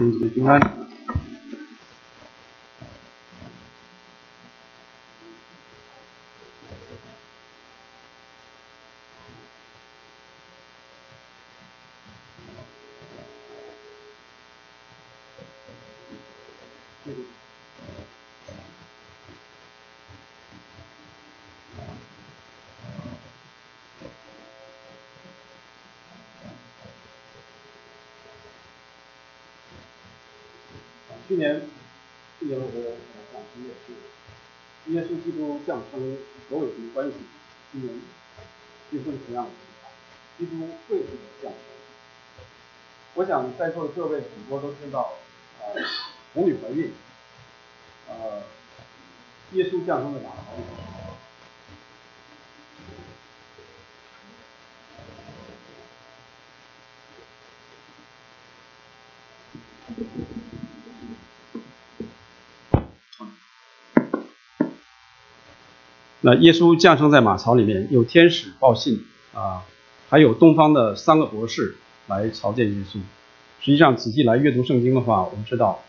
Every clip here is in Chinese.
弟兄平安。去年，去年我的讲题也是耶稣基督降生和我有什么关系？今年又会同样的情况基督为什么降生？我想在座的各位很多都知道，呃，童女怀孕，呃，耶稣降生在哪里？那耶稣降生在马槽里面，有天使报信啊，还有东方的三个博士来朝见耶稣。实际上，仔细来阅读圣经的话，我们知道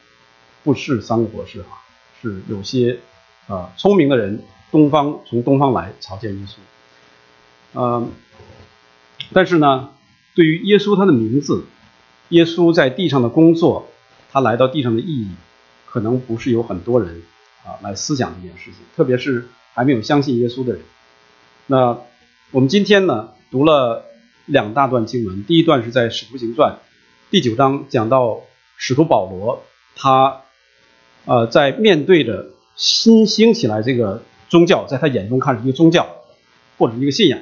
不是三个博士啊，是有些啊聪明的人，东方从东方来朝见耶稣。嗯，但是呢，对于耶稣他的名字，耶稣在地上的工作，他来到地上的意义，可能不是有很多人啊来思想这件事情，特别是。还没有相信耶稣的人，那我们今天呢读了两大段经文，第一段是在《使徒行传》第九章，讲到使徒保罗，他呃在面对着新兴起来这个宗教，在他眼中看是一个宗教或者一个信仰，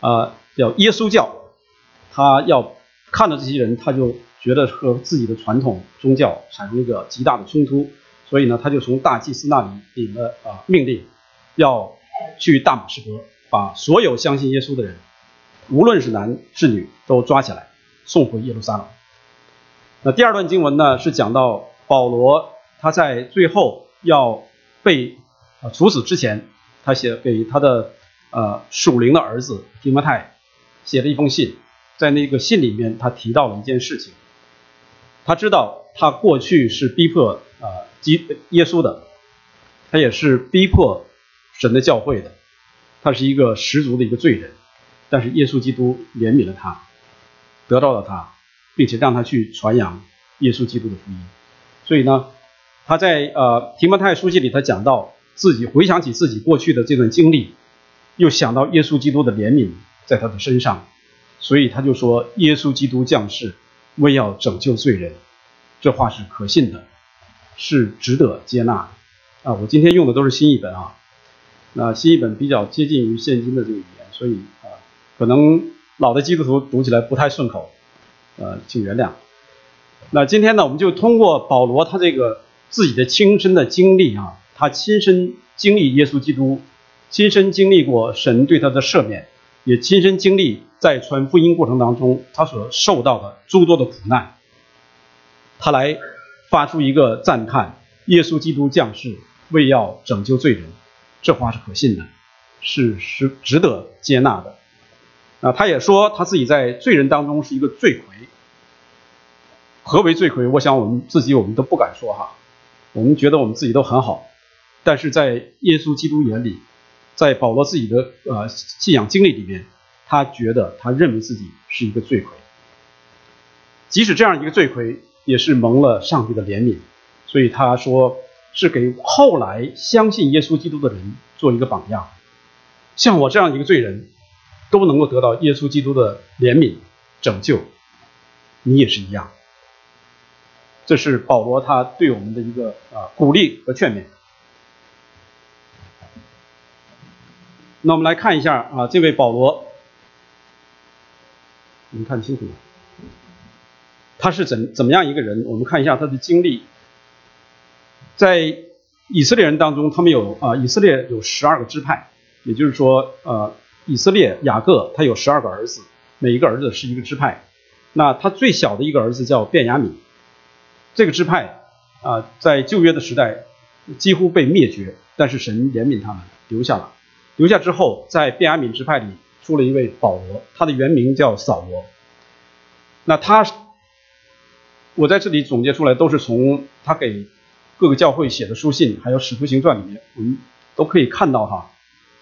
啊叫耶稣教，他要看到这些人，他就觉得和自己的传统宗教产生一个极大的冲突，所以呢，他就从大祭司那里领了啊命令。要去大马士革，把所有相信耶稣的人，无论是男是女，都抓起来，送回耶路撒冷。那第二段经文呢，是讲到保罗他在最后要被啊处死之前，他写给他的呃属灵的儿子提摩太写了一封信，在那个信里面，他提到了一件事情，他知道他过去是逼迫啊基耶稣的，他也是逼迫。神的教会的，他是一个十足的一个罪人，但是耶稣基督怜悯了他，得到了他，并且让他去传扬耶稣基督的福音。所以呢，他在呃提摩太书信里，他讲到自己回想起自己过去的这段经历，又想到耶稣基督的怜悯在他的身上，所以他就说耶稣基督降世为要拯救罪人，这话是可信的，是值得接纳的啊。我今天用的都是新译本啊。那新译本比较接近于现今的这个语言，所以啊，可能老的基督徒读起来不太顺口，呃，请原谅。那今天呢，我们就通过保罗他这个自己的亲身的经历啊，他亲身经历耶稣基督，亲身经历过神对他的赦免，也亲身经历在传福音过程当中他所受到的诸多的苦难，他来发出一个赞叹：耶稣基督降世为要拯救罪人。这话是可信的，是是值得接纳的。啊，他也说他自己在罪人当中是一个罪魁。何为罪魁？我想我们自己我们都不敢说哈。我们觉得我们自己都很好，但是在耶稣基督眼里，在保罗自己的呃信仰经历里面，他觉得他认为自己是一个罪魁。即使这样一个罪魁，也是蒙了上帝的怜悯，所以他说。是给后来相信耶稣基督的人做一个榜样，像我这样一个罪人，都能够得到耶稣基督的怜悯拯救，你也是一样。这是保罗他对我们的一个啊鼓励和劝勉。那我们来看一下啊，这位保罗，你看清楚？他是怎怎么样一个人？我们看一下他的经历。在以色列人当中，他们有啊，以色列有十二个支派，也就是说，呃，以色列雅各他有十二个儿子，每一个儿子是一个支派。那他最小的一个儿子叫卞雅敏，这个支派啊，在旧约的时代几乎被灭绝，但是神怜悯他们，留下了。留下之后，在卞雅敏支派里出了一位保罗，他的原名叫扫罗。那他我在这里总结出来都是从他给各个教会写的书信，还有使徒行传里面，我们都可以看到哈，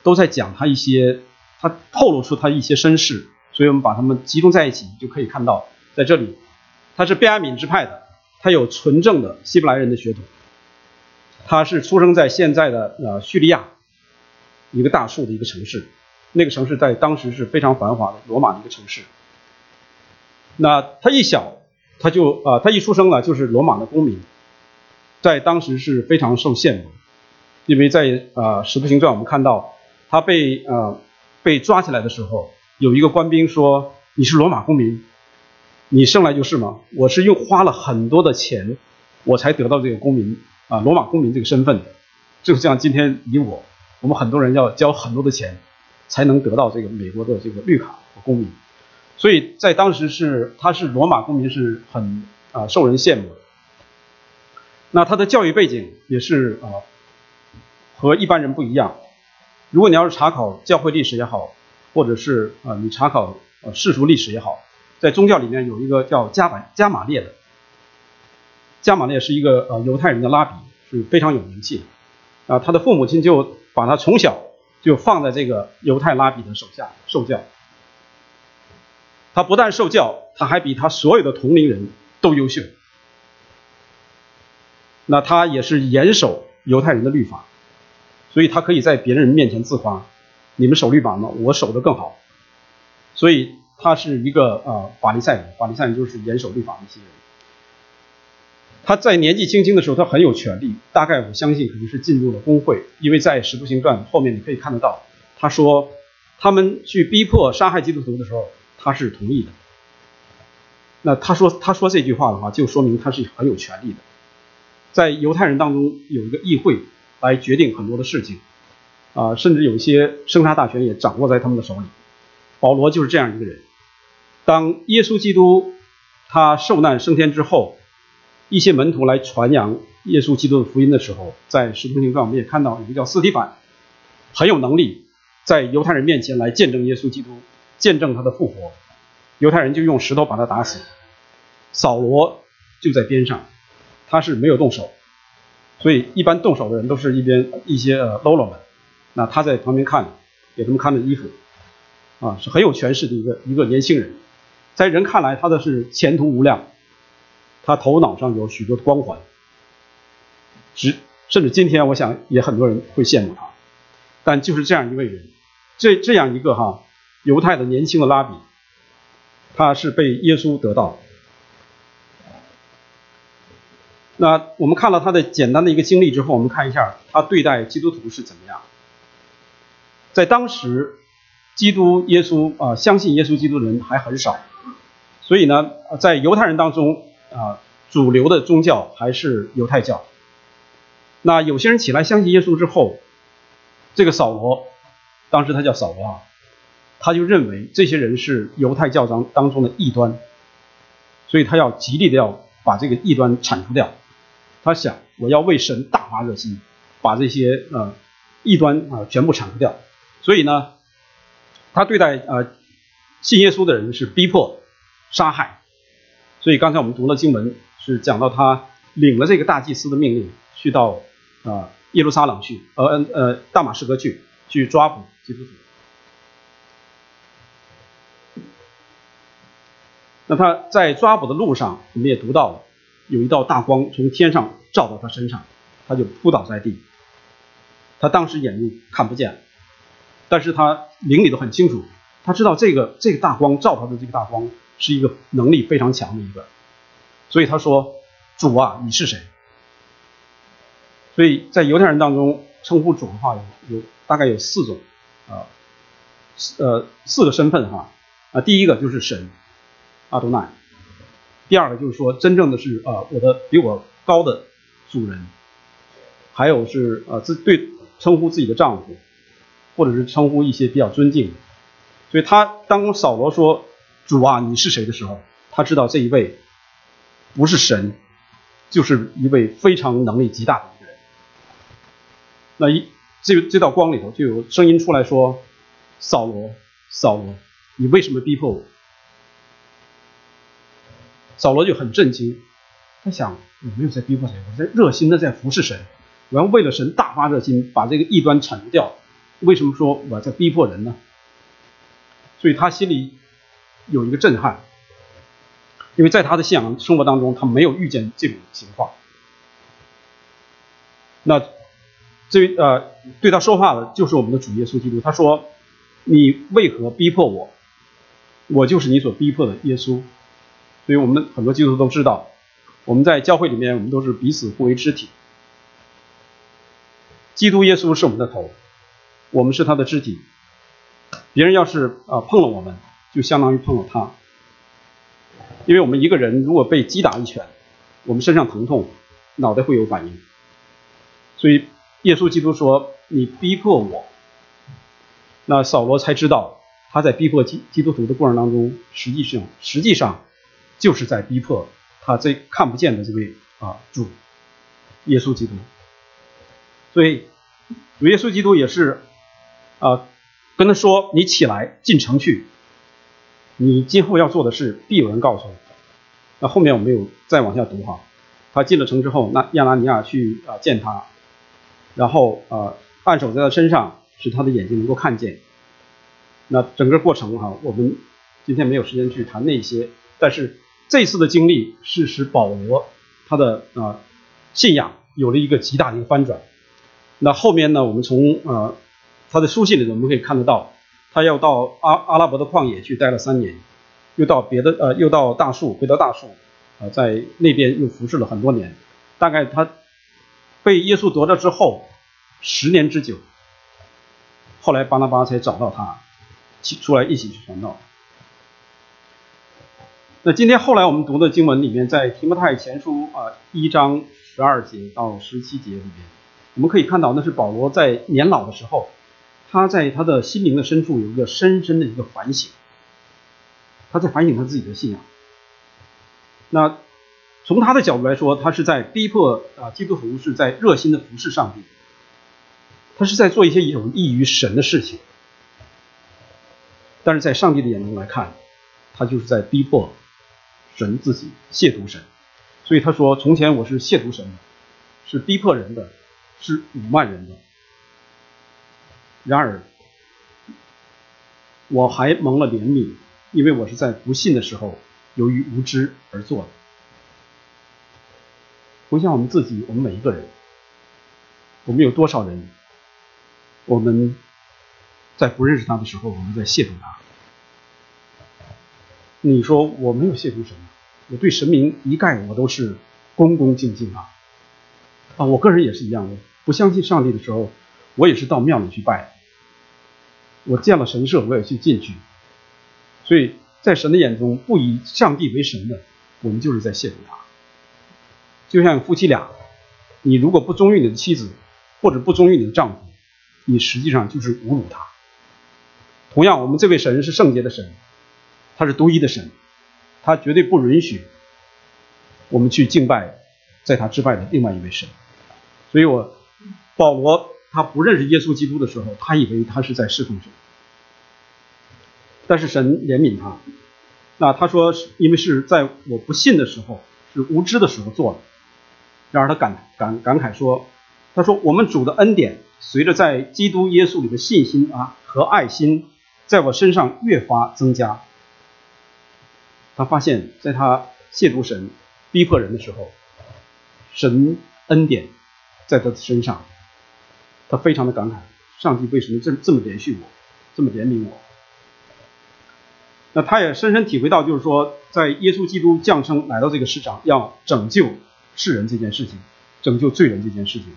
都在讲他一些，他透露出他一些身世，所以我们把他们集中在一起，就可以看到在这里，他是便雅悯支派的，他有纯正的希伯来人的血统，他是出生在现在的呃叙利亚一个大树的一个城市，那个城市在当时是非常繁华的罗马的一个城市。那他一小，他就啊，他一出生呢就是罗马的公民，在当时是非常受羡慕，因为在啊《使徒行传》我们看到他被呃被抓起来的时候，有一个官兵说：“你是罗马公民，你生来就是吗？我是用花了很多的钱，我才得到这个公民啊罗马公民这个身份的，就像今天你我，我们很多人要交很多的钱，才能得到这个美国的这个绿卡和公民。”所以在当时是他是罗马公民是很啊受人羡慕的。那他的教育背景也是啊和一般人不一样。如果你要是查考教会历史也好，或者是啊你查考呃世俗历史也好，在宗教里面有一个叫加百加马列的。加马列是一个呃犹太人的拉比，是非常有名气的。啊，他的父母亲就把他从小就放在这个犹太拉比的手下受教。他不但受教，他还比他所有的同龄人都优秀。那他也是严守犹太人的律法，所以他可以在别人面前自夸：“你们守律法吗？我守得更好。”所以他是一个啊法利赛人，法利赛人就是严守律法的一些人。他在年纪轻轻的时候，他很有权利，大概我相信肯定是进入了工会，因为在《使徒行传》后面你可以看得到，他说他们去逼迫杀害基督徒的时候。他是同意的。那他说他说这句话的话，就说明他是很有权利的。在犹太人当中有一个议会来决定很多的事情，啊，甚至有一些生杀大权也掌握在他们的手里。保罗就是这样一个人。当耶稣基督他受难升天之后，一些门徒来传扬耶稣基督的福音的时候，在使徒行传我们也看到有个叫斯提凡，很有能力，在犹太人面前来见证耶稣基督。见证他的复活，犹太人就用石头把他打死。扫罗就在边上，他是没有动手，所以一般动手的人都是一边一些呃喽啰们。那他在旁边看，给他们看着衣服，啊，是很有权势的一个一个年轻人，在人看来他的是前途无量，他头脑上有许多的光环，只甚至今天我想也很多人会羡慕他，但就是这样一位人，这这样一个哈。犹太的年轻的拉比，他是被耶稣得到。那我们看了他的简单的一个经历之后，我们看一下他对待基督徒是怎么样。在当时，基督耶稣啊，相信耶稣基督的人还很少，所以呢，在犹太人当中啊，主流的宗教还是犹太教。那有些人起来相信耶稣之后，这个扫罗，当时他叫扫罗啊。他就认为这些人是犹太教当当中的异端，所以他要极力的要把这个异端铲除掉。他想，我要为神大发热心，把这些呃异端啊全部铲除掉。所以呢，他对待呃信耶稣的人是逼迫、杀害。所以刚才我们读了经文，是讲到他领了这个大祭司的命令，去到啊耶路撒冷去，呃呃大马士革去，去抓捕基督徒。那他在抓捕的路上，我们也读到了，有一道大光从天上照到他身上，他就扑倒在地。他当时眼睛看不见，但是他灵里头很清楚，他知道这个这个大光照他的这个大光是一个能力非常强的一个，所以他说：“主啊，你是谁？”所以在犹太人当中称呼主的话有有大概有四种啊，呃四个身份哈啊，第一个就是神。阿多奈，第二个就是说，真正的是啊，我的比我高的主人，还有是呃自对称呼自己的丈夫，或者是称呼一些比较尊敬的，所以他当扫罗说主啊你是谁的时候，他知道这一位不是神，就是一位非常能力极大的一个人。那一这这道光里头就有声音出来说，扫罗扫罗，你为什么逼迫我？扫罗就很震惊，他想我没有在逼迫谁，我在热心的在服侍神，我要为了神大发热心，把这个异端铲除掉。为什么说我在逼迫人呢？所以他心里有一个震撼，因为在他的信仰生活当中，他没有遇见这种情况。那这呃对他说话的就是我们的主耶稣基督。他说：“你为何逼迫我？我就是你所逼迫的耶稣。”所以我们很多基督徒都知道，我们在教会里面，我们都是彼此互为肢体。基督耶稣是我们的头，我们是他的肢体。别人要是啊碰了我们，就相当于碰了他。因为我们一个人如果被击打一拳，我们身上疼痛，脑袋会有反应。所以耶稣基督说：“你逼迫我。”那扫罗才知道，他在逼迫基基督徒的过程当中，实际上实际上。就是在逼迫他这看不见的这位啊主耶稣基督，所以主耶稣基督也是啊跟他说：“你起来进城去，你今后要做的事必有人告诉你。”那后面我没有再往下读哈。他进了城之后，那亚拿尼亚去啊见他，然后啊按手在他身上，使他的眼睛能够看见。那整个过程哈，我们今天没有时间去谈那些，但是。这次的经历是使保罗他的啊信仰有了一个极大的一个翻转。那后面呢，我们从呃他的书信里我们可以看得到，他要到阿阿拉伯的旷野去待了三年，又到别的呃又到大树回到大树啊在那边又服侍了很多年。大概他被耶稣夺了之后十年之久，后来巴拿巴才找到他，起出来一起去传道。那今天后来我们读的经文里面，在提摩太前书啊一章十二节到十七节里面，我们可以看到，那是保罗在年老的时候，他在他的心灵的深处有一个深深的一个反省，他在反省他自己的信仰。那从他的角度来说，他是在逼迫啊基督徒是在热心的服侍上帝，他是在做一些有益于神的事情，但是在上帝的眼中来看，他就是在逼迫。神自己亵渎神，所以他说：“从前我是亵渎神的，是逼迫人的，是辱骂人的。然而，我还蒙了怜悯，因为我是在不信的时候，由于无知而做的。回想我们自己，我们每一个人，我们有多少人？我们在不认识他的时候，我们在亵渎他。”你说我没有亵渎神，我对神明一概我都是恭恭敬敬啊！啊，我个人也是一样的，不相信上帝的时候，我也是到庙里去拜。我见了神社，我也去进去。所以在神的眼中，不以上帝为神的，我们就是在亵渎他。就像夫妻俩，你如果不忠于你的妻子，或者不忠于你的丈夫，你实际上就是侮辱他。同样，我们这位神是圣洁的神。他是独一的神，他绝对不允许我们去敬拜在他之外的另外一位神。所以，我保罗他不认识耶稣基督的时候，他以为他是在侍奉神。但是神怜悯他，那他说，因为是在我不信的时候，是无知的时候做的。然而他感感感慨说，他说我们主的恩典，随着在基督耶稣里的信心啊和爱心，在我身上越发增加。他发现，在他亵渎神、逼迫人的时候，神恩典在他的身上，他非常的感慨：上帝为什么这这么怜恤我，这么怜悯我？那他也深深体会到，就是说，在耶稣基督降生来到这个世上，要拯救世人这件事情，拯救罪人这件事情。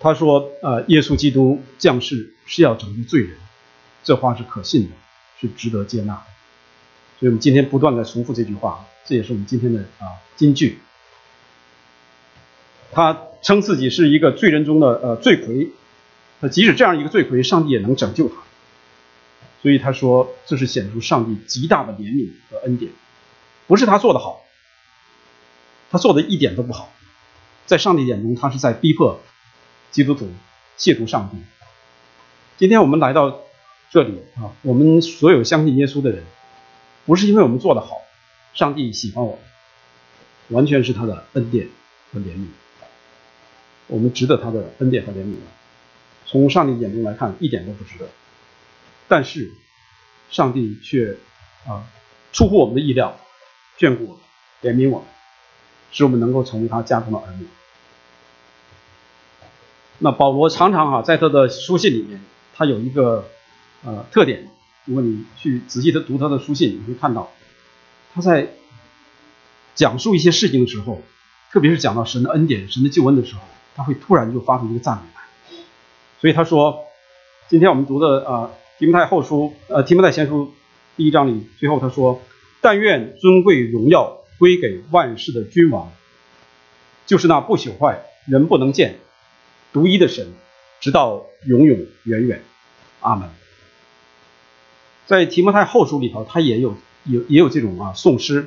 他说：“呃，耶稣基督降世是要拯救罪人，这话是可信的，是值得接纳的。”所以我们今天不断的重复这句话，这也是我们今天的啊金句。他称自己是一个罪人中的呃罪魁，那即使这样一个罪魁，上帝也能拯救他。所以他说，这是显出上帝极大的怜悯和恩典，不是他做的好，他做的一点都不好，在上帝眼中，他是在逼迫基督徒亵渎上帝。今天我们来到这里啊，我们所有相信耶稣的人。不是因为我们做的好，上帝喜欢我们，完全是他的恩典和怜悯。我们值得他的恩典和怜悯吗？从上帝眼中来看，一点都不值得。但是，上帝却啊出乎我们的意料，眷顾我们，怜悯我们，使我们能够成为他家中的儿女。那保罗常常哈在他的书信里面，他有一个呃特点，如果你去仔细的读他的书信，你会看到他在讲述一些事情的时候，特别是讲到神的恩典、神的救恩的时候，他会突然就发出一个赞美来。所以他说，今天我们读的啊提摩太后书呃提摩太前书第一章里，最后他说：“但愿尊贵荣耀归给万世的君王，就是那不朽坏、人不能见。”独一的神，直到永永远远，阿门。在提摩太后书里头，他也有有也有这种啊颂诗，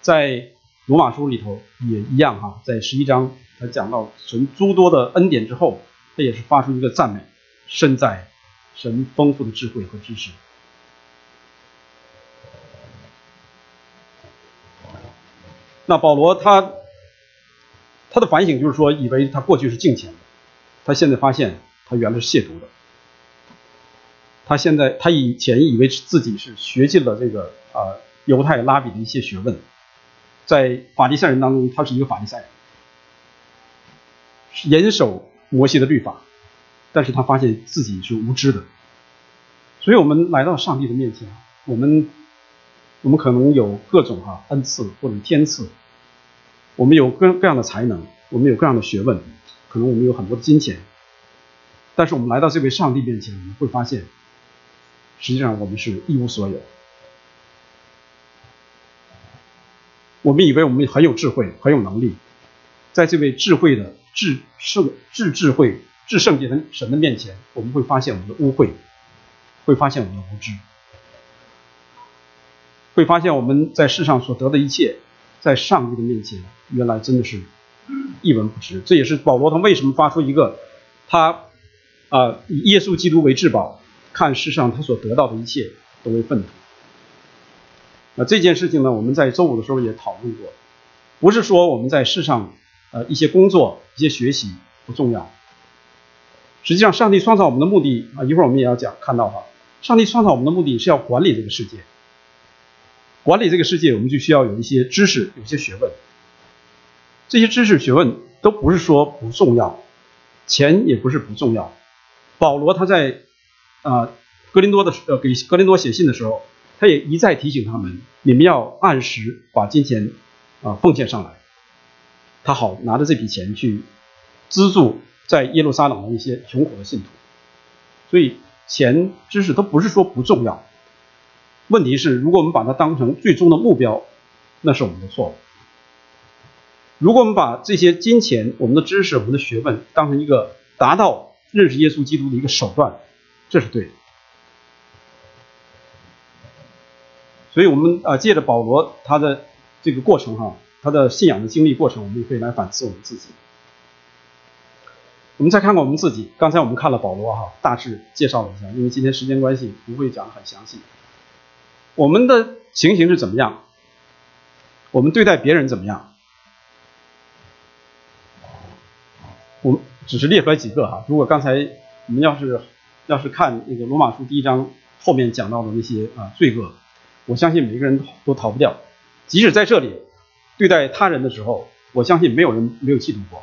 在罗马书里头也一样哈，在十一章他讲到神诸多的恩典之后，他也是发出一个赞美，身在神丰富的智慧和知识。那保罗他他的反省就是说，以为他过去是敬虔的。他现在发现，他原来是亵渎的。他现在，他以前以为自己是学尽了这个啊犹太拉比的一些学问，在法利赛人当中，他是一个法利赛人，严守摩西的律法，但是他发现自己是无知的。所以我们来到上帝的面前，我们我们可能有各种哈恩赐或者天赐，我们有各各样的才能，我们有各样的学问。可能我们有很多的金钱，但是我们来到这位上帝面前，我们会发现，实际上我们是一无所有。我们以为我们很有智慧，很有能力，在这位智慧的智圣智智慧智圣洁的神的面前，我们会发现我们的污秽，会发现我们的无知，会发现我们在世上所得的一切，在上帝的面前，原来真的是。一文不值，这也是保罗他为什么发出一个他啊以耶稣基督为至宝，看世上他所得到的一切都为粪土。那这件事情呢，我们在周五的时候也讨论过，不是说我们在世上呃一些工作、一些学习不重要，实际上上帝创造我们的目的啊，一会儿我们也要讲看到哈，上帝创造我们的目的是要管理这个世界，管理这个世界，我们就需要有一些知识，有些学问。这些知识学问都不是说不重要，钱也不是不重要。保罗他在啊格林多的呃给格林多写信的时候，他也一再提醒他们，你们要按时把金钱啊奉献上来，他好拿着这笔钱去资助在耶路撒冷的一些穷苦的信徒。所以钱知识都不是说不重要，问题是如果我们把它当成最终的目标，那是我们的错误。如果我们把这些金钱、我们的知识、我们的学问当成一个达到认识耶稣基督的一个手段，这是对的。所以，我们啊，借着保罗他的这个过程哈，他的信仰的经历过程，我们也可以来反思我们自己。我们再看看我们自己。刚才我们看了保罗哈，大致介绍了一下，因为今天时间关系，不会讲的很详细。我们的情形是怎么样？我们对待别人怎么样？我们只是列出来几个哈，如果刚才我们要是要是看那个罗马书第一章后面讲到的那些啊罪恶，我相信每个人都逃不掉。即使在这里对待他人的时候，我相信没有人没有嫉妒过，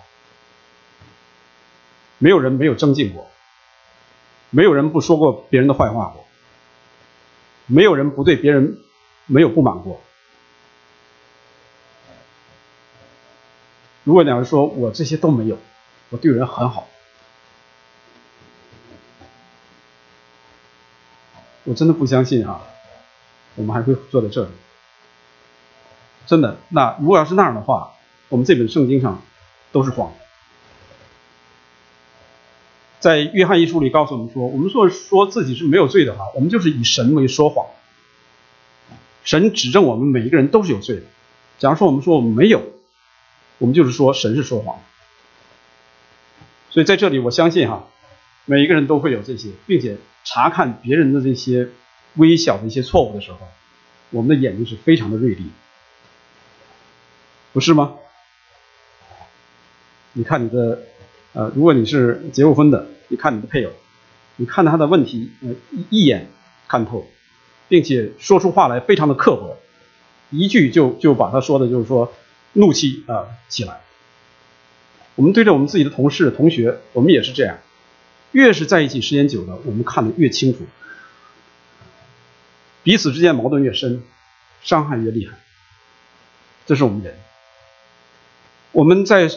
没有人没有争竞过，没有人不说过别人的坏话过，没有人不对别人没有不满过。如果两人说我这些都没有。我对人很好，我真的不相信啊，我们还会坐在这里。真的，那如果要是那样的话，我们这本圣经上都是谎的。在约翰一书里告诉我们说，我们说说自己是没有罪的哈，我们就是以神为说谎。神指证我们每一个人都是有罪的。假如说我们说我们没有，我们就是说神是说谎。所以在这里，我相信哈，每一个人都会有这些，并且查看别人的这些微小的一些错误的时候，我们的眼睛是非常的锐利。不是吗？你看你的，呃，如果你是结过婚的，你看你的配偶，你看他的问题，呃，一一眼看透，并且说出话来非常的刻薄，一句就就把他说的，就是说怒气啊起来。我们对着我们自己的同事、同学，我们也是这样，越是在一起时间久了，我们看得越清楚，彼此之间矛盾越深，伤害越厉害。这是我们人。我们在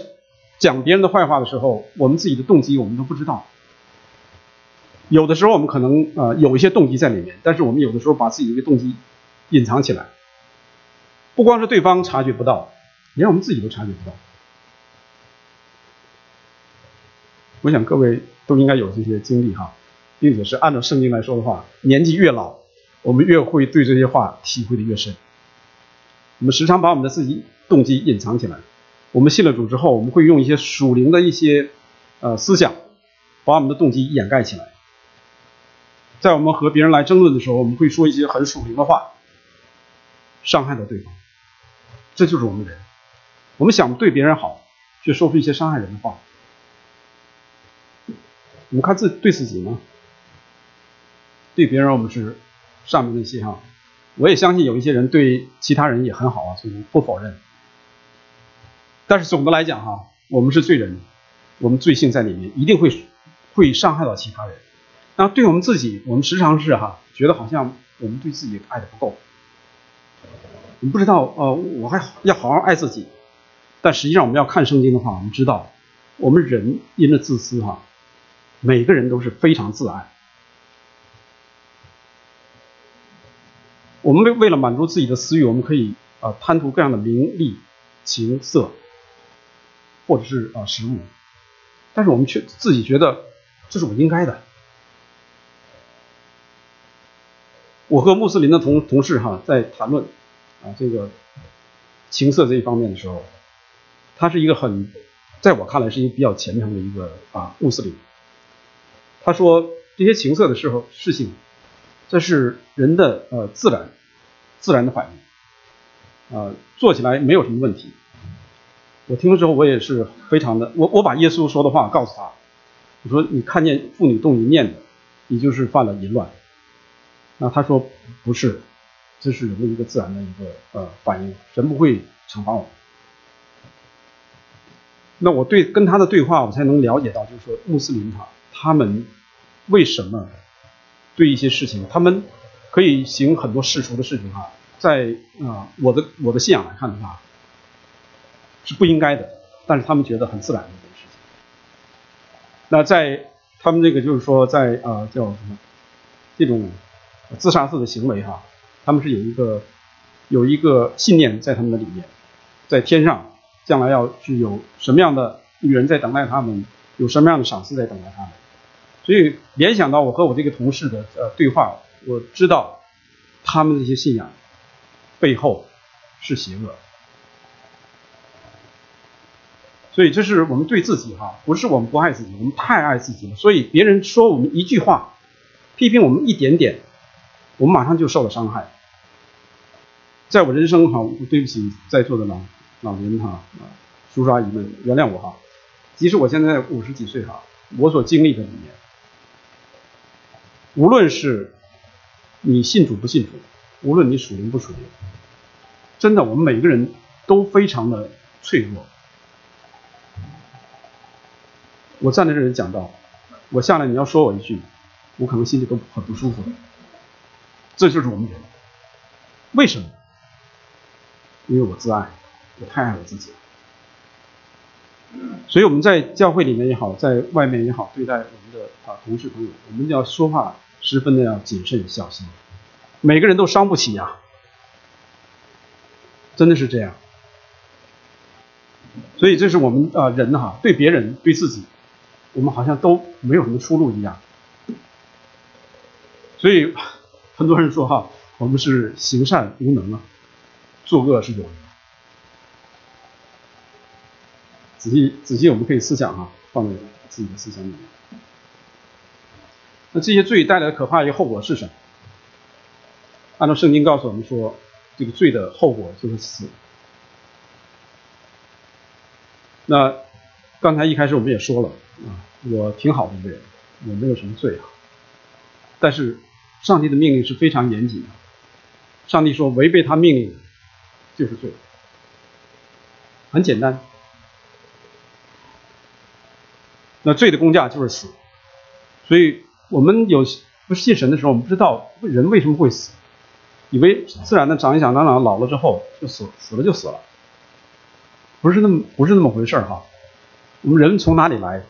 讲别人的坏话的时候，我们自己的动机我们都不知道。有的时候我们可能呃有一些动机在里面，但是我们有的时候把自己的一个动机隐藏起来，不光是对方察觉不到，连我们自己都察觉不到。我想各位都应该有这些经历哈，并且是按照圣经来说的话，年纪越老，我们越会对这些话体会的越深。我们时常把我们的自己动机隐藏起来。我们信了主之后，我们会用一些属灵的一些呃思想，把我们的动机掩盖起来。在我们和别人来争论的时候，我们会说一些很属灵的话，伤害到对方。这就是我们人。我们想对别人好，却说出一些伤害人的话。我们看自对自己呢，对别人我们是上面那些哈。我也相信有一些人对其他人也很好啊，所以不否认。但是总的来讲哈，我们是罪人，我们罪性在里面，一定会会伤害到其他人。那对我们自己，我们时常是哈，觉得好像我们对自己爱的不够。我们不知道呃，我还要好好爱自己。但实际上我们要看圣经的话，我们知道我们人因着自私哈，每个人都是非常自爱。我们为为了满足自己的私欲，我们可以啊贪图各样的名利、情色，或者是啊食物，但是我们却自己觉得这是我应该的。我和穆斯林的同同事哈在谈论啊这个情色这一方面的时候，他是一个很在我看来是一个比较虔诚的一个啊穆斯林。他说这些情色的时候事情，这是人的呃自然。自然的反应，啊，做起来没有什么问题。我听了之后，我也是非常的，我我把耶稣说的话告诉他，我说你看见妇女动淫念的，你就是犯了淫乱。那他说不是，这是人的一个自然的一个呃反应，神不会惩罚我。那我对跟他的对话，我才能了解到，就是说穆斯林他，他们为什么对一些事情，他们可以行很多世俗的事情哈。在啊，我的我的信仰来看的话，是不应该的，但是他们觉得很自然的一件事情。那在他们这个就是说，在啊叫什么这种自杀式的行为哈，他们是有一个有一个信念在他们的里面，在天上将来要是有什么样的女人在等待他们，有什么样的赏赐在等待他们，所以联想到我和我这个同事的呃对话，我知道他们这些信仰。背后是邪恶，所以这是我们对自己哈，不是我们不爱自己，我们太爱自己了。所以别人说我们一句话，批评我们一点点，我们马上就受了伤害。在我人生哈，对不起在座的老老人哈，叔叔阿姨们原谅我哈，即使我现在五十几岁哈，我所经历的里面，无论是你信主不信主。无论你属灵不属灵，真的，我们每个人都非常的脆弱。我站在这里讲到，我下来你要说我一句，我可能心里都很不舒服。这就是我们人，为什么？因为我自爱，我太爱我自己了。所以我们在教会里面也好，在外面也好，对待我们的啊同事朋友，我们要说话十分的要谨慎小心。每个人都伤不起呀，真的是这样。所以这是我们啊人哈，对别人对自己，我们好像都没有什么出路一样。所以很多人说哈，我们是行善无能啊，作恶是有能。仔细仔细，我们可以思想哈，放在自己的思想里面。那这些罪带来的可怕一个后果是什么？按照圣经告诉我们说，这个罪的后果就是死。那刚才一开始我们也说了啊，我挺好的一个人，我没有什么罪啊。但是上帝的命令是非常严谨的，上帝说违背他命令就是罪，很简单。那罪的公价就是死，所以我们有不信神的时候，我们不知道人为什么会死，以为自然的长一长长长老了之后就死死了就死了，不是那么不是那么回事哈。我们人从哪里来？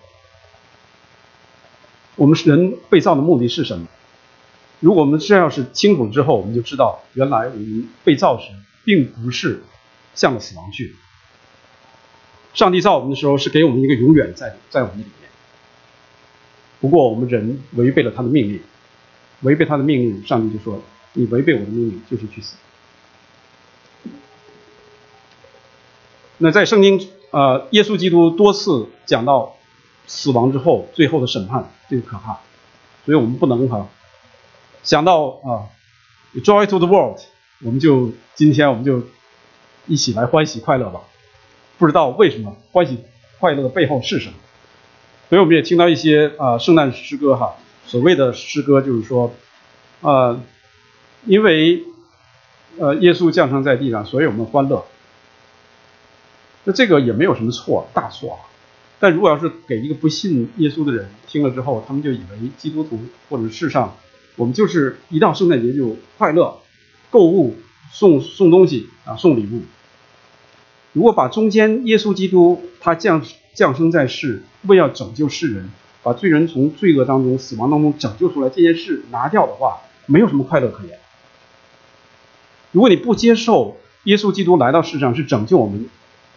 我们人被造的目的是什么？如果我们这要是清楚了之后，我们就知道原来我们被造时并不是向着死亡去。上帝造我们的时候是给我们一个永远在在我们里面。不过我们人违背了他的命令，违背他的命令，上帝就说：“你违背我的命令，就是去死。”那在圣经，呃，耶稣基督多次讲到死亡之后最后的审判，这个可怕，所以我们不能哈想到啊，joy to the world，我们就今天我们就一起来欢喜快乐吧。不知道为什么欢喜快乐的背后是什么？所以我们也听到一些啊圣诞诗歌哈，所谓的诗歌就是说，呃，因为呃耶稣降生在地上，所以我们欢乐。那这个也没有什么错，大错啊。但如果要是给一个不信耶稣的人听了之后，他们就以为基督徒或者世上，我们就是一到圣诞节就快乐，购物送送东西啊送礼物。如果把中间耶稣基督他降。降生在世，为要拯救世人，把罪人从罪恶当中、死亡当中拯救出来，这件事拿掉的话，没有什么快乐可言。如果你不接受耶稣基督来到世上是拯救我们，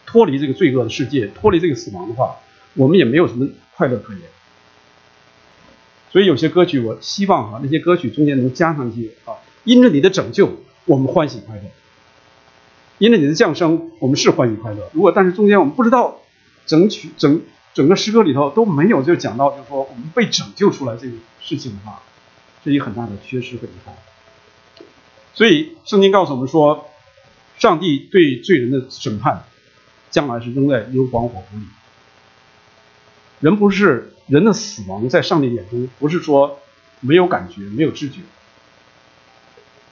脱离这个罪恶的世界，脱离这个死亡的话，我们也没有什么快乐可言。所以有些歌曲，我希望啊，那些歌曲中间能加上一些啊，因着你的拯救，我们欢喜快乐；因着你的降生，我们是欢喜快乐。如果但是中间我们不知道。整曲整整个诗歌里头都没有就讲到，就是说我们被拯救出来这个事情的话，是一很大的缺失和遗憾。所以圣经告诉我们说，上帝对罪人的审判，将来是扔在硫磺火湖里。人不是人的死亡，在上帝眼中不是说没有感觉、没有知觉。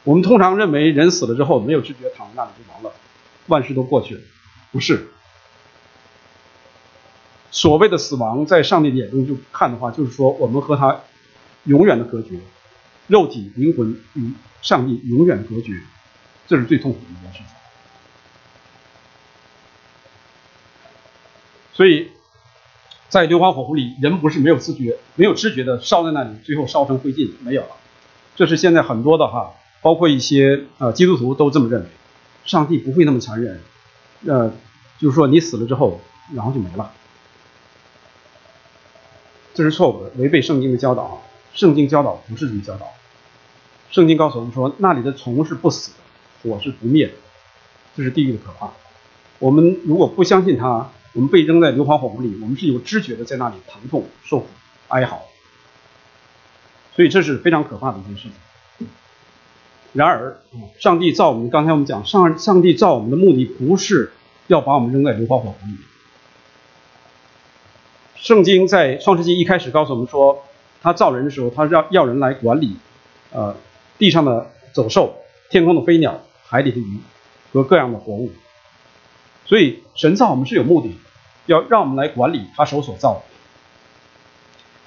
我们通常认为人死了之后没有知觉，躺在那里就完了，万事都过去了，不是。所谓的死亡，在上帝的眼中就看的话，就是说我们和他永远的隔绝，肉体、灵魂与上帝永远隔绝，这是最痛苦的一件事情。所以，在硫磺火湖里，人不是没有自觉、没有知觉的烧在那里，最后烧成灰烬没有了。这是现在很多的哈，包括一些呃基督徒都这么认为，上帝不会那么残忍，呃，就是说你死了之后，然后就没了。这是错误的，违背圣经的教导。圣经教导不是这么教导。圣经告诉我们说，那里的虫是不死的，火是不灭的。这是地狱的可怕。我们如果不相信它，我们被扔在硫磺火湖里，我们是有知觉的，在那里疼痛、受苦、哀嚎。所以这是非常可怕的一件事情。然而，上帝造我们，刚才我们讲，上上帝造我们的目的不是要把我们扔在硫磺火湖里。圣经在创世纪一开始告诉我们说，他造人的时候，他要要人来管理，呃，地上的走兽、天空的飞鸟、海里的鱼和各样的活物。所以神造我们是有目的，要让我们来管理他手所造的，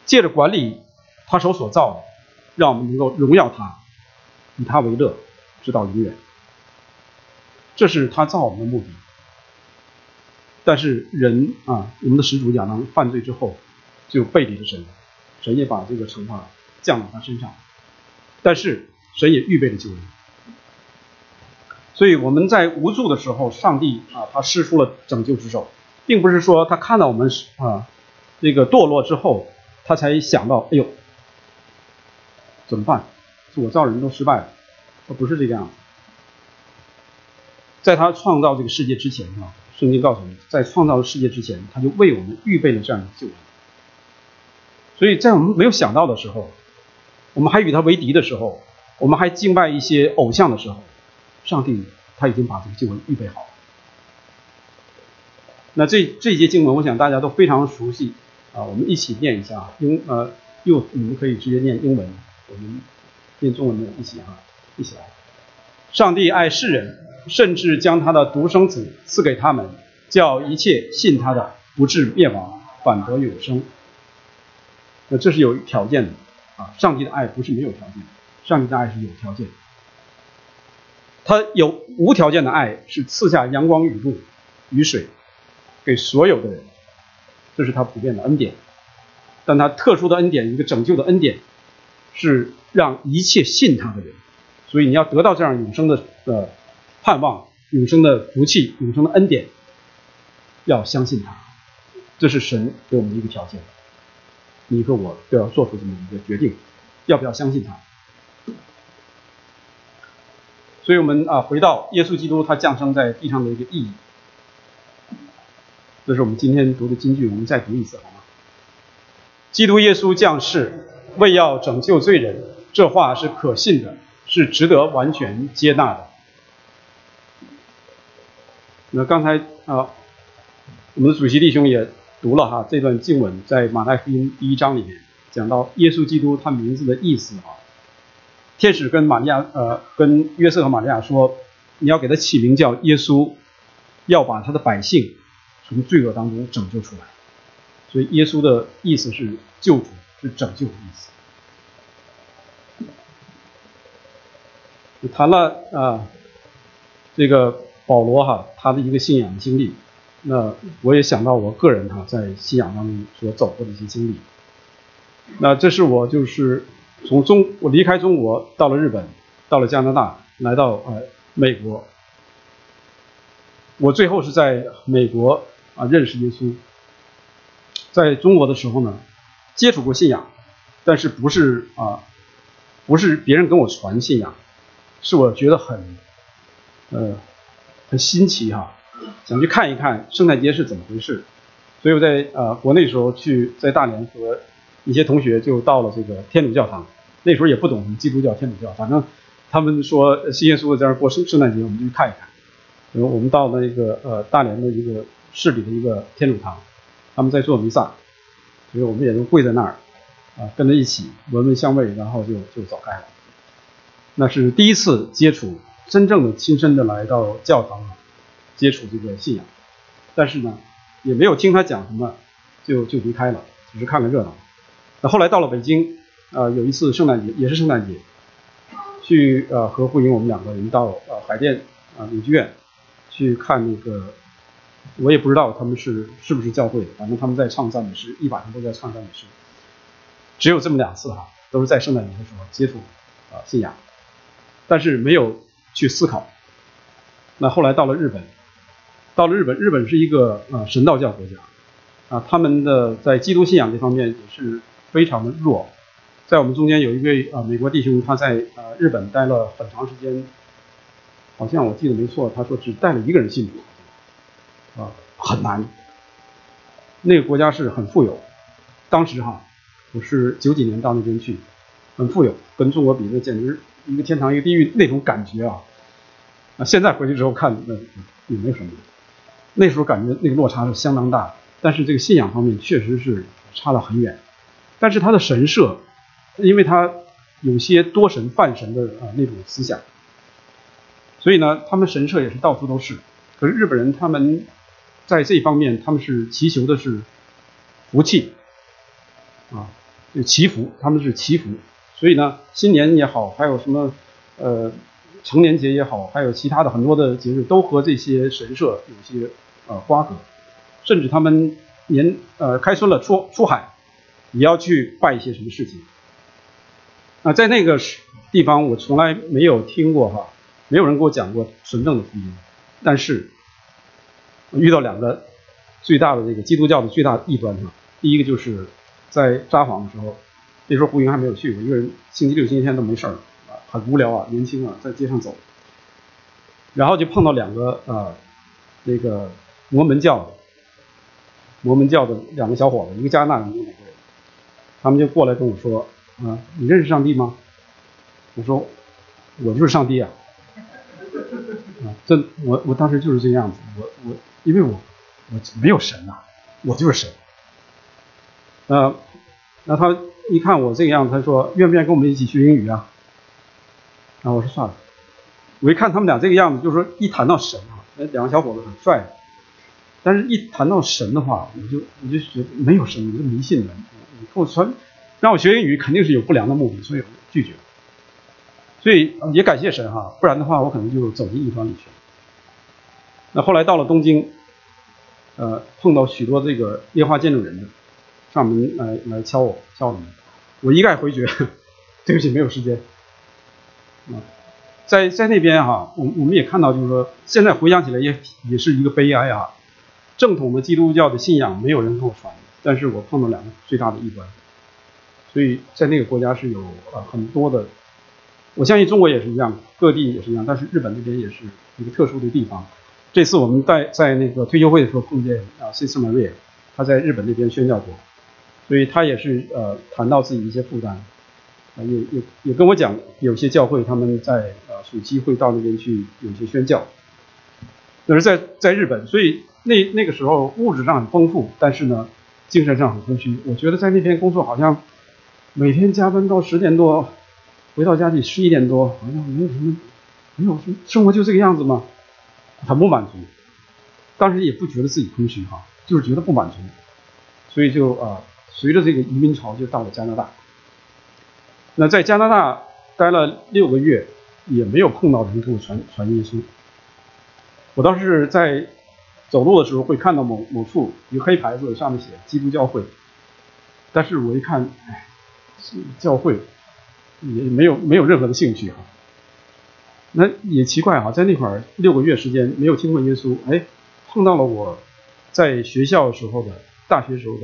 借着管理他手所造的，让我们能够荣耀他，以他为乐，直到永远。这是他造我们的目的。但是人啊，我们的始祖亚当犯罪之后，就背离了神，神也把这个惩罚降到他身上。但是神也预备了救恩，所以我们在无助的时候，上帝啊，他施出了拯救之手，并不是说他看到我们啊这个堕落之后，他才想到，哎呦，怎么办？我造人都失败了，他不是这个样子，在他创造这个世界之前啊。圣经告诉我们，在创造世界之前，他就为我们预备了这样的救恩。所以在我们没有想到的时候，我们还与他为敌的时候，我们还敬拜一些偶像的时候，上帝他已经把这个救恩预备好了。那这这些经文，我想大家都非常熟悉啊，我们一起念一下英呃，又你们可以直接念英文，我们念中文的一起哈，一起来。上帝爱世人，甚至将他的独生子赐给他们，叫一切信他的不至灭亡，反得永生。那这是有条件的啊，上帝的爱不是没有条件，上帝的爱是有条件。他有无条件的爱，是赐下阳光、雨露、雨水。给所有的人，这是他普遍的恩典，但他特殊的恩典，一个拯救的恩典，是让一切信他的人，所以你要得到这样永生的呃盼望、永生的福气、永生的恩典，要相信他，这是神给我们的一个条件，你和我都要做出这么一个决定，要不要相信他？所以我们啊，回到耶稣基督他降生在地上的一个意义。这是我们今天读的金句，我们再读一次好吗？基督耶稣降世为要拯救罪人，这话是可信的，是值得完全接纳的。那刚才啊，我们的主席弟兄也读了哈这段经文，在马太福音第一章里面讲到耶稣基督他名字的意思啊。天使跟玛利亚呃跟约瑟和玛利亚说，你要给他起名叫耶稣，要把他的百姓。从罪恶当中拯救出来，所以耶稣的意思是救主，是拯救的意思。谈了啊，这个保罗哈，他的一个信仰经历，那我也想到我个人哈，在信仰当中所走过的一些经历。那这是我就是从中我离开中国到了日本，到了加拿大，来到呃美国，我最后是在美国。啊，认识耶稣，在中国的时候呢，接触过信仰，但是不是啊，不是别人跟我传信仰，是我觉得很，呃，很新奇哈，想去看一看圣诞节是怎么回事，所以我在呃国内时候去在大连和一些同学就到了这个天主教堂，那时候也不懂基督教、天主教，反正他们说新耶稣在这儿过圣圣诞节，我们就去看一看，然后我们到了一个呃大连的一个。市里的一个天主堂，他们在做弥撒，所以我们也都跪在那儿，啊，跟着一起闻闻香味，然后就就走开了。那是第一次接触，真正的亲身的来到教堂，接触这个信仰，但是呢，也没有听他讲什么，就就离开了，只是看个热闹。那后来到了北京，啊，有一次圣诞节，也是圣诞节，去呃和护营我们两个人到呃海淀啊影剧院去看那个。我也不知道他们是是不是教会的，反正他们在唱赞美诗，一晚上都在唱赞美诗。只有这么两次哈，都是在圣诞节的时候接触啊信仰，但是没有去思考。那后来到了日本，到了日本，日本是一个啊神道教国家啊，他们的在基督信仰这方面也是非常的弱。在我们中间有一位啊美国弟兄，他在啊日本待了很长时间，好像我记得没错，他说只带了一个人信主。啊，很难。那个国家是很富有，当时哈，我是九几年到那边去，很富有，跟中国比，那简直一个天堂一个地狱那种感觉啊。啊，现在回去之后看，那也没什么。那时候感觉那个落差是相当大，但是这个信仰方面确实是差了很远。但是他的神社，因为他有些多神泛神的啊那种思想，所以呢，他们神社也是到处都是。可是日本人他们。在这方面，他们是祈求的是福气啊，就祈福，他们是祈福。所以呢，新年也好，还有什么呃成年节也好，还有其他的很多的节日，都和这些神社有些呃瓜葛。甚至他们年呃开春了出出海，也要去办一些什么事情。啊，在那个地方，我从来没有听过哈，没有人给我讲过纯正的福音，但是。遇到两个最大的这个基督教的最大异端哈，第一个就是在札幌的时候，那时候胡云还没有去过，一个人星期六、星期天都没事儿啊，很无聊啊，年轻啊，在街上走，然后就碰到两个啊，那个摩门教的摩门教的两个小伙子，一个加拿大人，一个美国人，他们就过来跟我说啊，你认识上帝吗？我说我就是上帝啊，啊，这我我当时就是这样子，我我。因为我我没有神呐，我就是神。呃，那他一看我这个样子，他说愿不愿意跟我们一起学英语啊？然后我说算了。我一看他们俩这个样子，就是说一谈到神啊，那两个小伙子很帅，但是一谈到神的话，我就我就觉得没有神，你是迷信的，你跟我传让我学英语肯定是有不良的目的，所以我拒绝。所以也感谢神哈，不然的话我可能就走进异端里去了。那后来到了东京，呃，碰到许多这个烟花见证人的上门来来敲我敲我门，我一概回绝，对不起，没有时间。啊，在在那边哈，我我们也看到，就是说现在回想起来也也是一个悲哀啊。正统的基督教的信仰没有人跟我传，但是我碰到两个最大的异端，所以在那个国家是有呃很多的。我相信中国也是一样，各地也是一样，但是日本那边也是一个特殊的地方。这次我们在在那个退休会的时候碰见啊，Sister Maria，他在日本那边宣教过，所以他也是呃谈到自己一些负担，啊也也也跟我讲，有些教会他们在呃暑期会到那边去有些宣教，那是在在日本，所以那那个时候物质上很丰富，但是呢精神上很空虚。我觉得在那边工作好像每天加班到十点多。回到家里十一点多，好像没有什么，没有什么生活就这个样子吗？很不满足，当时也不觉得自己空虚哈，就是觉得不满足，所以就啊，随着这个移民潮就到了加拿大。那在加拿大待了六个月，也没有碰到人跟我传传耶稣。我倒是在走路的时候会看到某某处一个黑牌子，上面写基督教会，但是我一看，哎，教会。也没有没有任何的兴趣哈，那也奇怪哈，在那会儿六个月时间没有听过耶稣，哎，碰到了我在学校时候的大学时候的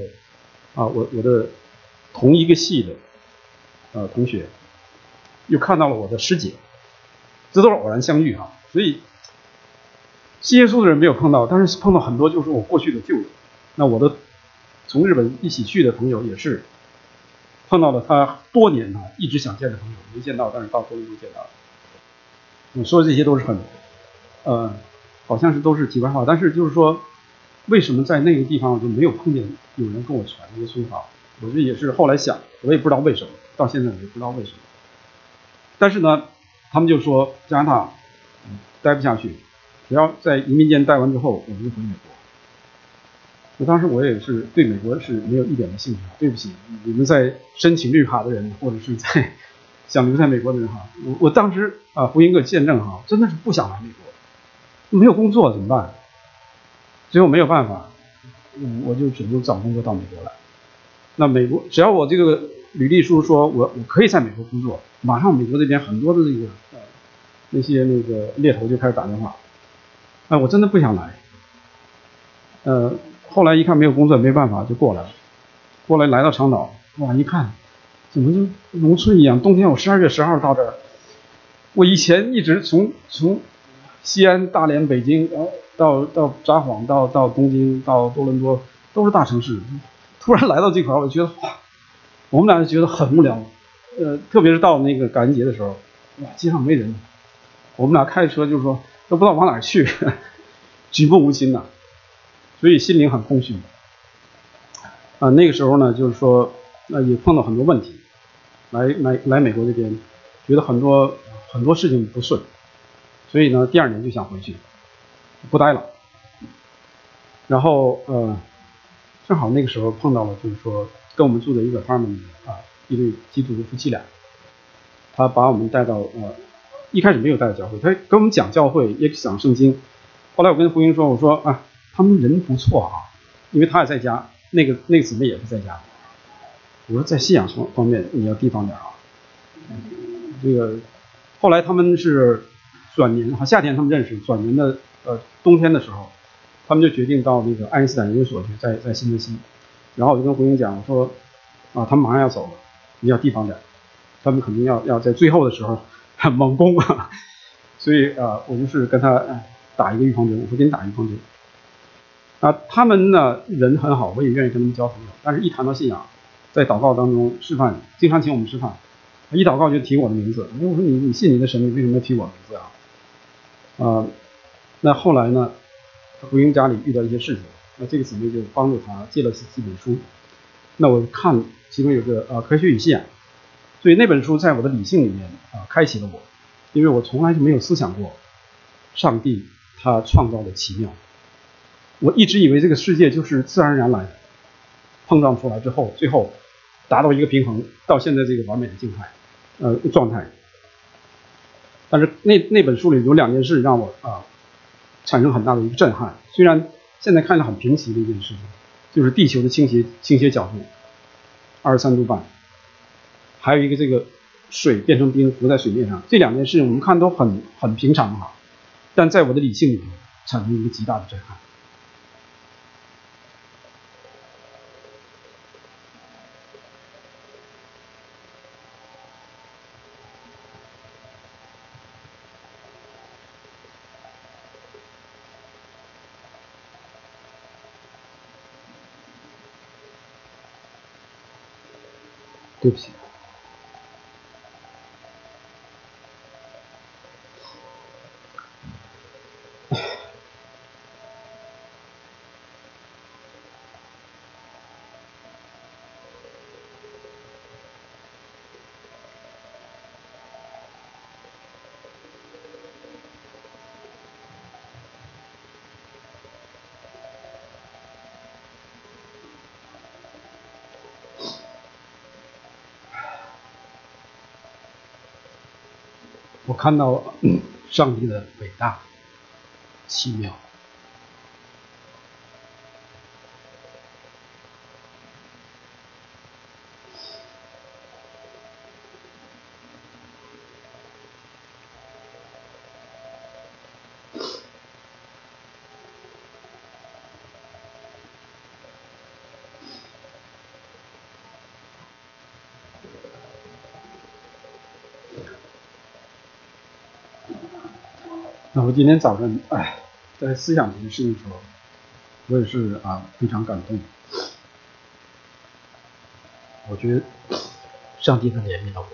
啊，我我的同一个系的呃同学，又看到了我的师姐，这都是偶然相遇哈，所以信耶稣的人没有碰到，但是碰到很多就是我过去的旧友，那我的从日本一起去的朋友也是。碰到了他多年啊一直想见的朋友，没见到，但是到多伦多见到了。你说的这些都是很，呃，好像是都是题外话，但是就是说，为什么在那个地方就没有碰见有人跟我传耶稣啊？我这也是后来想，我也不知道为什么，到现在我也不知道为什么。但是呢，他们就说加拿大待不下去，只要在移民间待完之后，我们就回美国。我当时我也是对美国是没有一点的兴趣。对不起，你们在申请绿卡的人，或者是在想留在美国的人哈，我我当时啊，福音哥见证哈，真的是不想来美国，没有工作怎么办？最后没有办法，我就只能找工作到美国来。那美国只要我这个履历书说我我可以在美国工作，马上美国这边很多的这个呃那些那个猎头就开始打电话。哎，我真的不想来，呃。后来一看没有工作，没办法就过来了。过来来到长岛，哇，一看怎么就农村一样？冬天我十二月十号到这儿，我以前一直从从西安、大连、北京，然后到到札幌、到到东京、到多伦多，都是大城市。突然来到这块儿，我觉得哇，我们俩就觉得很无聊。呃，特别是到那个感恩节的时候，哇，街上没人，我们俩开车就是说都不知道往哪去，举步无亲呐。所以心灵很空虚，啊，那个时候呢，就是说，那也碰到很多问题，来来来美国这边，觉得很多很多事情不顺，所以呢，第二年就想回去，不待了。然后呃，正好那个时候碰到了，就是说跟我们住的一个 apartment 啊，一对基督徒夫妻俩，他把我们带到呃，一开始没有带到教会，他跟我们讲教会，也讲圣经。后来我跟胡英说，我说啊。他们人不错啊，因为他也在家，那个那个姊妹也是在家。我说在信仰方方面你要提防点啊。这个后来他们是转年哈，夏天他们认识，转年的呃冬天的时候，他们就决定到那个爱因斯坦研究所去，在在新泽西。然后我就跟胡英讲，我说啊，他们马上要走了，你要提防点，他们肯定要要在最后的时候猛攻啊。所以啊，我就是跟他打一个预防针，我说给你打预防针。啊，他们呢人很好，我也愿意跟他们交朋友。但是，一谈到信仰，在祷告当中示范，经常请我们吃饭，一祷告就提我的名字。我说你你信你的神，你为什么要提我名字啊？啊，那后来呢，福音家里遇到一些事情，那这个姊妹就帮助他借了几几本书。那我看其中有个呃科学与信仰，所以那本书在我的理性里面啊开启了我，因为我从来就没有思想过上帝他创造的奇妙。我一直以为这个世界就是自然而然来的，碰撞出来之后，最后达到一个平衡，到现在这个完美的静态呃状态。但是那那本书里有两件事让我啊产生很大的一个震撼。虽然现在看着很平息的一件事情，就是地球的倾斜倾斜角度二十三度半，还有一个这个水变成冰浮在水面上，这两件事情我们看都很很平常哈，但在我的理性里面产生一个极大的震撼。对我看到上帝的伟大、奇妙。我今天早上，哎，在思想这件事情的时候，我也是啊非常感动。我觉得上帝他怜悯了我，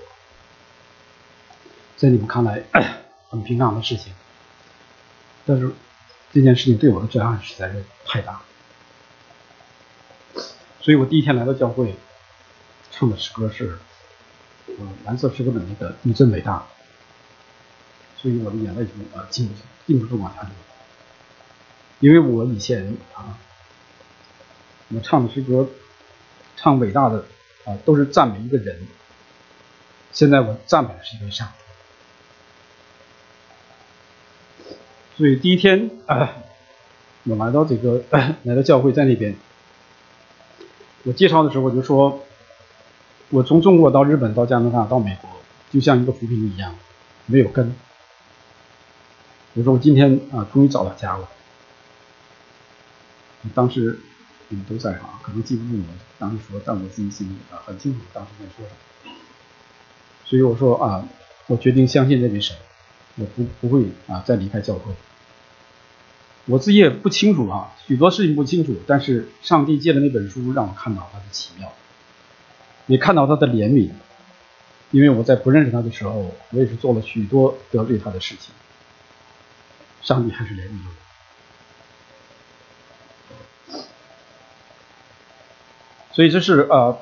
在你们看来很平常的事情，但是这件事情对我的震撼实在是太大。所以我第一天来到教会，唱的诗歌是，嗯，蓝色诗歌的那个“你真伟大”。所以我的眼泪就啊禁不住，禁不住往下流。因为我以前啊，我唱的诗歌，唱伟大的啊，都是赞美一个人。现在我赞美的是一个上帝。所以第一天啊，我来到这个来到教会，在那边，我介绍的时候我就说，我从中国到日本到加拿大到美国，就像一个浮萍一样，没有根。比如说我今天啊，终于找到家了。当时你们都在啊，可能记不住我当时说，但我自己心里啊很清楚当时在说什么。所以我说啊，我决定相信这位神，我不不会啊再离开教会。我自己也不清楚啊，许多事情不清楚，但是上帝借的那本书让我看到他的奇妙，也看到他的怜悯。因为我在不认识他的时候，我也是做了许多得罪他的事情。上帝还是怜悯我，所以这是呃，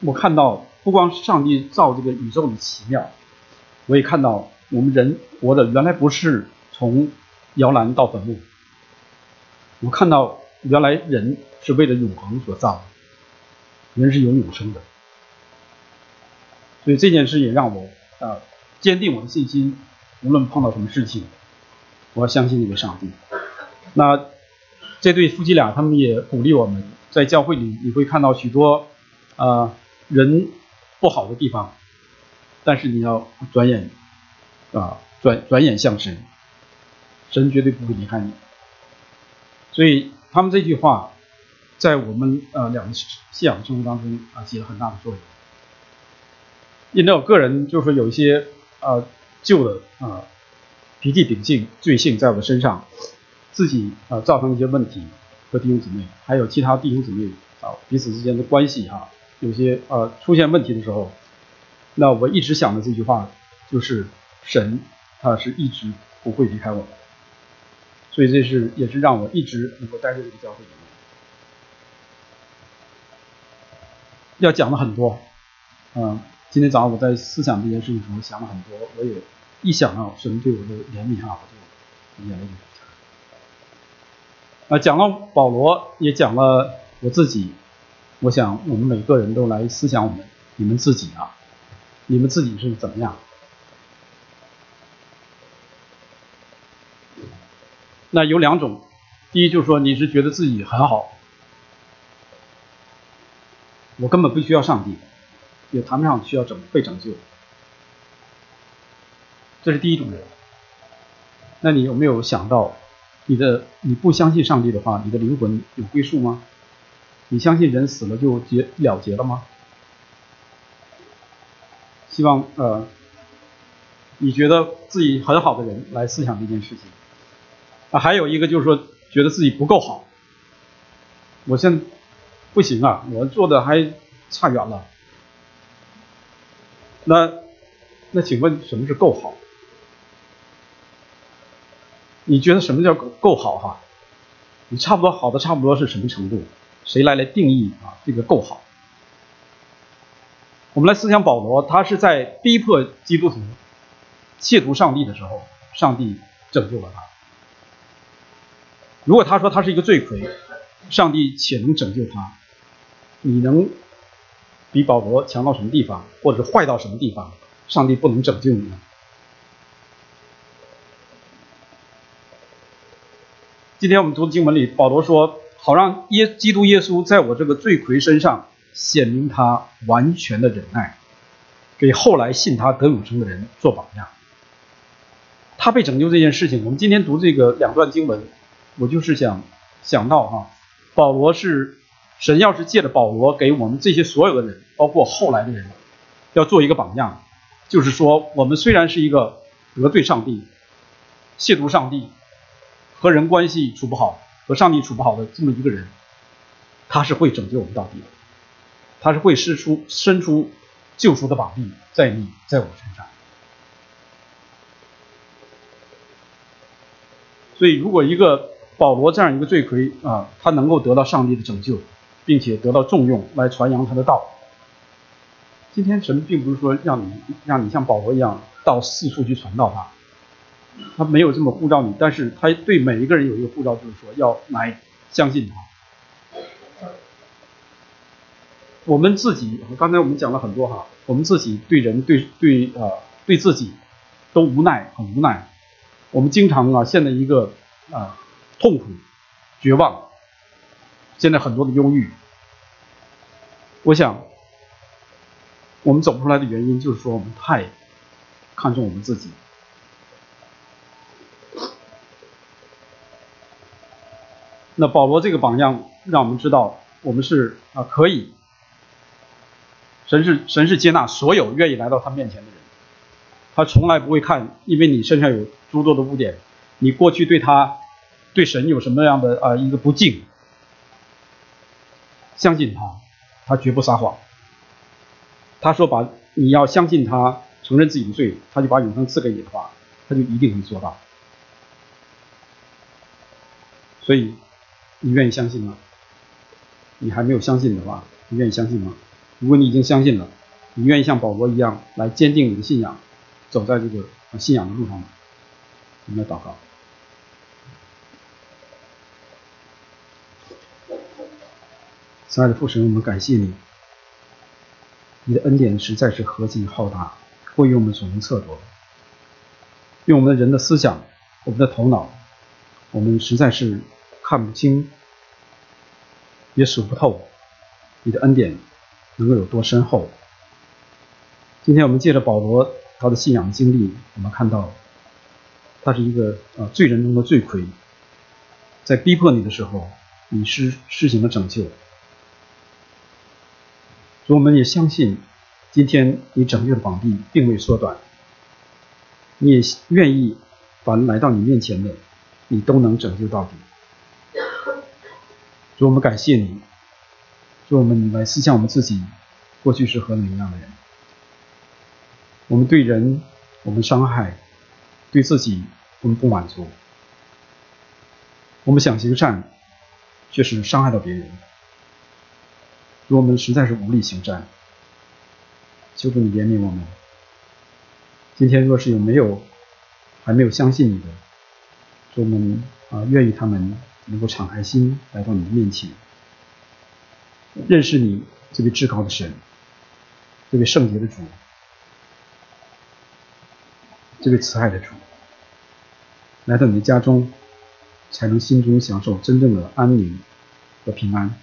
我看到不光是上帝造这个宇宙的奇妙，我也看到我们人活的原来不是从摇篮到坟墓，我看到原来人是为了永恒所造的，人是有永生的，所以这件事也让我啊坚定我的信心，无论碰到什么事情。我要相信那个上帝。那这对夫妻俩，他们也鼓励我们，在教会里你会看到许多啊人不好的地方，但是你要转眼啊转转眼向神，神绝对不会离开你。所以他们这句话，在我们呃两个信仰生活当中啊起了很大的作用。因为我个人就是说有一些啊旧的啊。脾气秉性罪性在我的身上，自己啊造成一些问题和弟兄姊妹，还有其他弟兄姊妹啊彼此之间的关系哈，有些呃出现问题的时候，那我一直想的这句话就是神他是一直不会离开我的，所以这是也是让我一直能够待在这个教会里面。要讲的很多，嗯，今天早上我在思想这件事情时候想了很多，我也一想到神对我的怜悯啊，我就眼泪就出来。啊，讲了保罗，也讲了我自己，我想我们每个人都来思想我们你们自己啊，你们自己是怎么样？那有两种，第一就是说你是觉得自己很好，我根本不需要上帝，也谈不上需要拯被拯救，这是第一种人。那你有没有想到，你的你不相信上帝的话，你的灵魂有归宿吗？你相信人死了就结了结了吗？希望呃，你觉得自己很好的人来思想这件事情。啊，还有一个就是说，觉得自己不够好，我现在不行啊，我做的还差远了。那那请问什么是够好？你觉得什么叫够够好哈？你差不多好的差不多是什么程度？谁来来定义啊？这个够好？我们来思想保罗，他是在逼迫基督徒亵渎上帝的时候，上帝拯救了他。如果他说他是一个罪魁，上帝且能拯救他，你能比保罗强到什么地方，或者是坏到什么地方，上帝不能拯救你呢？今天我们读的经文里，保罗说：“好让耶基督耶稣在我这个罪魁身上显明他完全的忍耐，给后来信他得永生的人做榜样。”他被拯救这件事情，我们今天读这个两段经文。我就是想想到哈，保罗是神要是借着保罗给我们这些所有的人，包括后来的人，要做一个榜样，就是说我们虽然是一个得罪上帝、亵渎上帝、和人关系处不好、和上帝处不好的这么一个人，他是会拯救我们到底的，他是会施出伸出救赎的膀臂在你在我身上。所以如果一个保罗这样一个罪魁啊，他能够得到上帝的拯救，并且得到重用来传扬他的道。今天神并不是说让你让你像保罗一样到四处去传道他，他没有这么护照你，但是他对每一个人有一个护照，就是说要来相信他。我们自己刚才我们讲了很多哈，我们自己对人对对啊对自己都无奈很无奈，我们经常啊陷在一个啊。痛苦、绝望，现在很多的忧郁。我想，我们走不出来的原因就是说我们太看重我们自己。那保罗这个榜样让我们知道，我们是啊可以，神是神是接纳所有愿意来到他面前的人，他从来不会看，因为你身上有诸多的污点，你过去对他。对神有什么样的啊一个不敬？相信他，他绝不撒谎。他说把你要相信他，承认自己的罪，他就把永生赐给你的话，他就一定会做到。所以，你愿意相信吗？你还没有相信的话，你愿意相信吗？如果你已经相信了，你愿意像保罗一样来坚定你的信仰，走在这个信仰的路上吗？我们来祷告。亲爱的父神，我们感谢你，你的恩典实在是何其浩大，过于我们所能测度。用我们的人的思想，我们的头脑，我们实在是看不清，也数不透你的恩典能够有多深厚。今天我们借着保罗他的信仰经历，我们看到他是一个啊罪人中的罪魁，在逼迫你的时候，你施施行了拯救。所以我们也相信，今天你拯救的膀臂并未缩短，你也愿意凡来到你面前的，你都能拯救到底。所以我们感谢你，所以我们来思想我们自己过去是何等一样的人。我们对人，我们伤害；对自己，我们不满足。我们想行善，却是伤害到别人，我们实在是无力行善。求主你怜悯我们。今天若是有没有还没有相信你的，我们啊愿意他们能够敞开心来到你的面前，认识你这位至高的神，这位圣洁的主，这位慈爱的主，来到你的家中，才能心中享受真正的安宁和平安。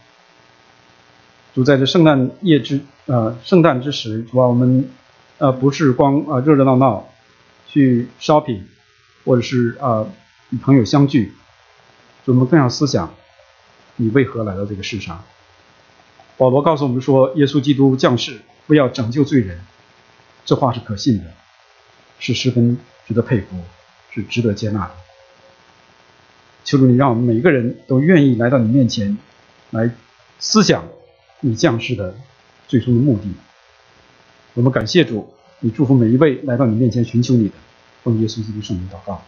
主在这圣诞夜之呃圣诞之时，主啊我们。呃，不是光啊热热闹闹去 shopping，或者是啊与朋友相聚，我们更要思想你为何来到这个世上。保罗告诉我们说，耶稣基督降世，不要拯救罪人，这话是可信的，是十分值得佩服，是值得接纳的。求主你让我们每个人都愿意来到你面前，来思想你降世的最终的目的。我们感谢主，你祝福每一位来到你面前寻求你的，奉耶稣基督圣名祷告。